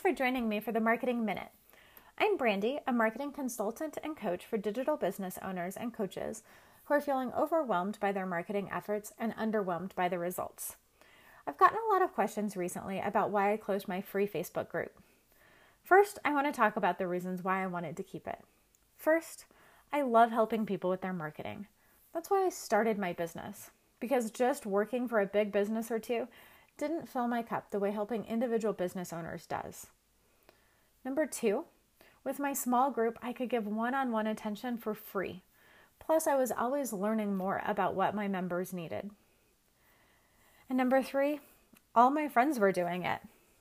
for joining me for the Marketing Minute. I'm Brandy, a marketing consultant and coach for digital business owners and coaches who are feeling overwhelmed by their marketing efforts and underwhelmed by the results. I've gotten a lot of questions recently about why I closed my free Facebook group. First, I want to talk about the reasons why I wanted to keep it. First, I love helping people with their marketing. That's why I started my business, because just working for a big business or two didn't fill my cup the way helping individual business owners does. Number two, with my small group, I could give one on one attention for free. Plus, I was always learning more about what my members needed. And number three, all my friends were doing it.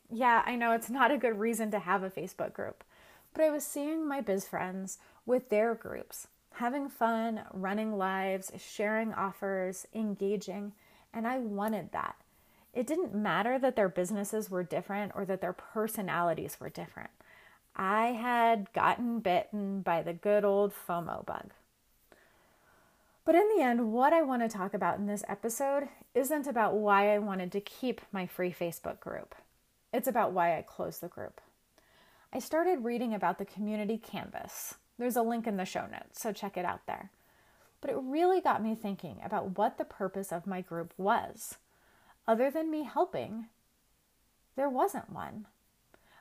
Yeah, I know it's not a good reason to have a Facebook group, but I was seeing my biz friends with their groups, having fun, running lives, sharing offers, engaging, and I wanted that. It didn't matter that their businesses were different or that their personalities were different. I had gotten bitten by the good old FOMO bug. But in the end, what I want to talk about in this episode isn't about why I wanted to keep my free Facebook group. It's about why I closed the group. I started reading about the community canvas. There's a link in the show notes, so check it out there. But it really got me thinking about what the purpose of my group was. Other than me helping, there wasn't one.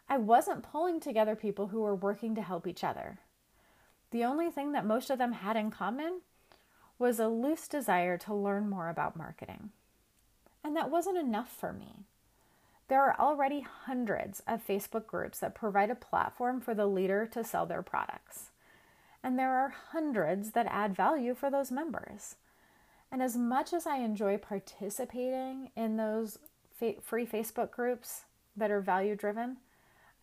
I wasn't pulling together people who were working to help each other. The only thing that most of them had in common was a loose desire to learn more about marketing. And that wasn't enough for me. There are already hundreds of Facebook groups that provide a platform for the leader to sell their products. And there are hundreds that add value for those members. And as much as I enjoy participating in those fa- free Facebook groups that are value driven,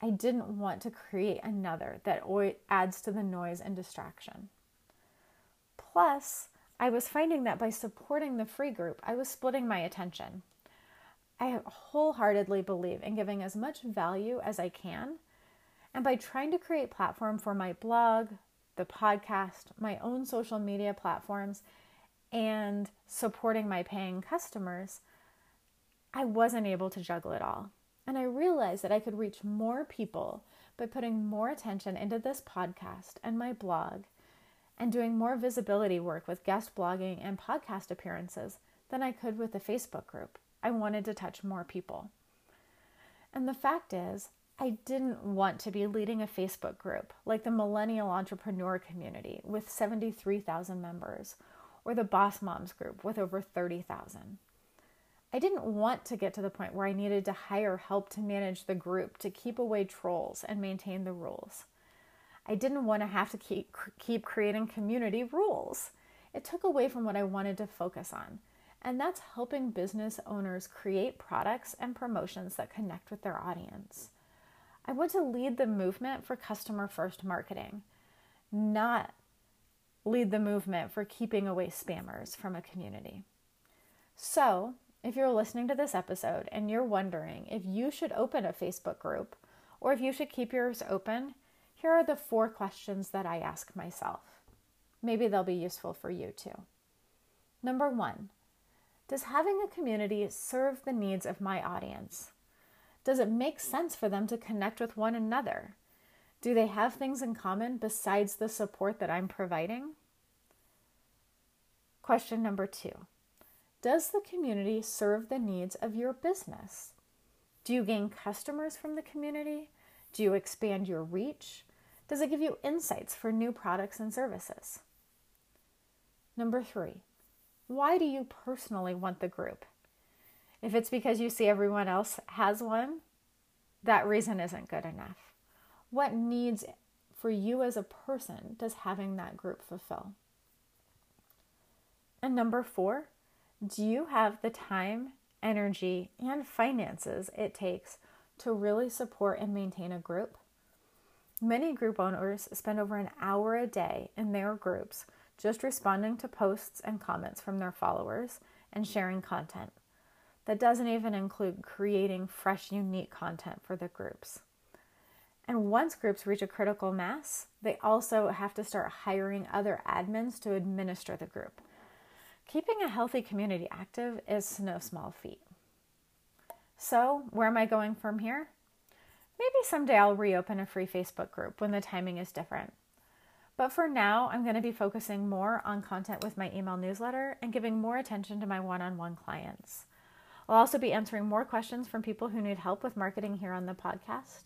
I didn't want to create another that adds to the noise and distraction. Plus, I was finding that by supporting the free group, I was splitting my attention. I wholeheartedly believe in giving as much value as I can. And by trying to create platform for my blog, the podcast, my own social media platforms, and supporting my paying customers, I wasn't able to juggle it all. And I realized that I could reach more people by putting more attention into this podcast and my blog and doing more visibility work with guest blogging and podcast appearances than I could with the Facebook group. I wanted to touch more people. And the fact is, I didn't want to be leading a Facebook group like the Millennial Entrepreneur Community with 73,000 members or the Boss Moms group with over 30,000. I didn't want to get to the point where I needed to hire help to manage the group to keep away trolls and maintain the rules. I didn't want to have to keep, keep creating community rules. It took away from what I wanted to focus on, and that's helping business owners create products and promotions that connect with their audience. I want to lead the movement for customer first marketing, not lead the movement for keeping away spammers from a community. So, if you're listening to this episode and you're wondering if you should open a Facebook group or if you should keep yours open, here are the four questions that I ask myself. Maybe they'll be useful for you too. Number one, does having a community serve the needs of my audience? Does it make sense for them to connect with one another? Do they have things in common besides the support that I'm providing? Question number two Does the community serve the needs of your business? Do you gain customers from the community? Do you expand your reach? Does it give you insights for new products and services? Number three, why do you personally want the group? If it's because you see everyone else has one, that reason isn't good enough. What needs for you as a person does having that group fulfill? And number four, do you have the time, energy, and finances it takes to really support and maintain a group? Many group owners spend over an hour a day in their groups just responding to posts and comments from their followers and sharing content. That doesn't even include creating fresh, unique content for the groups. And once groups reach a critical mass, they also have to start hiring other admins to administer the group. Keeping a healthy community active is no small feat. So, where am I going from here? Maybe someday I'll reopen a free Facebook group when the timing is different. But for now, I'm going to be focusing more on content with my email newsletter and giving more attention to my one on one clients. I'll also be answering more questions from people who need help with marketing here on the podcast,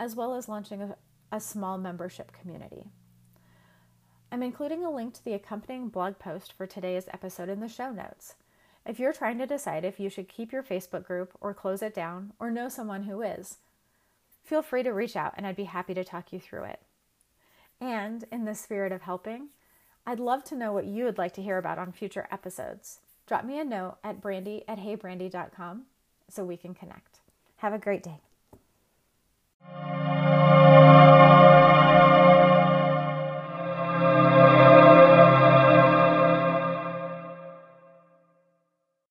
as well as launching a, a small membership community. I'm including a link to the accompanying blog post for today's episode in the show notes. If you're trying to decide if you should keep your Facebook group or close it down, or know someone who is, feel free to reach out and I'd be happy to talk you through it. And in the spirit of helping, I'd love to know what you would like to hear about on future episodes. Drop me a note at brandy at heybrandy.com so we can connect. Have a great day.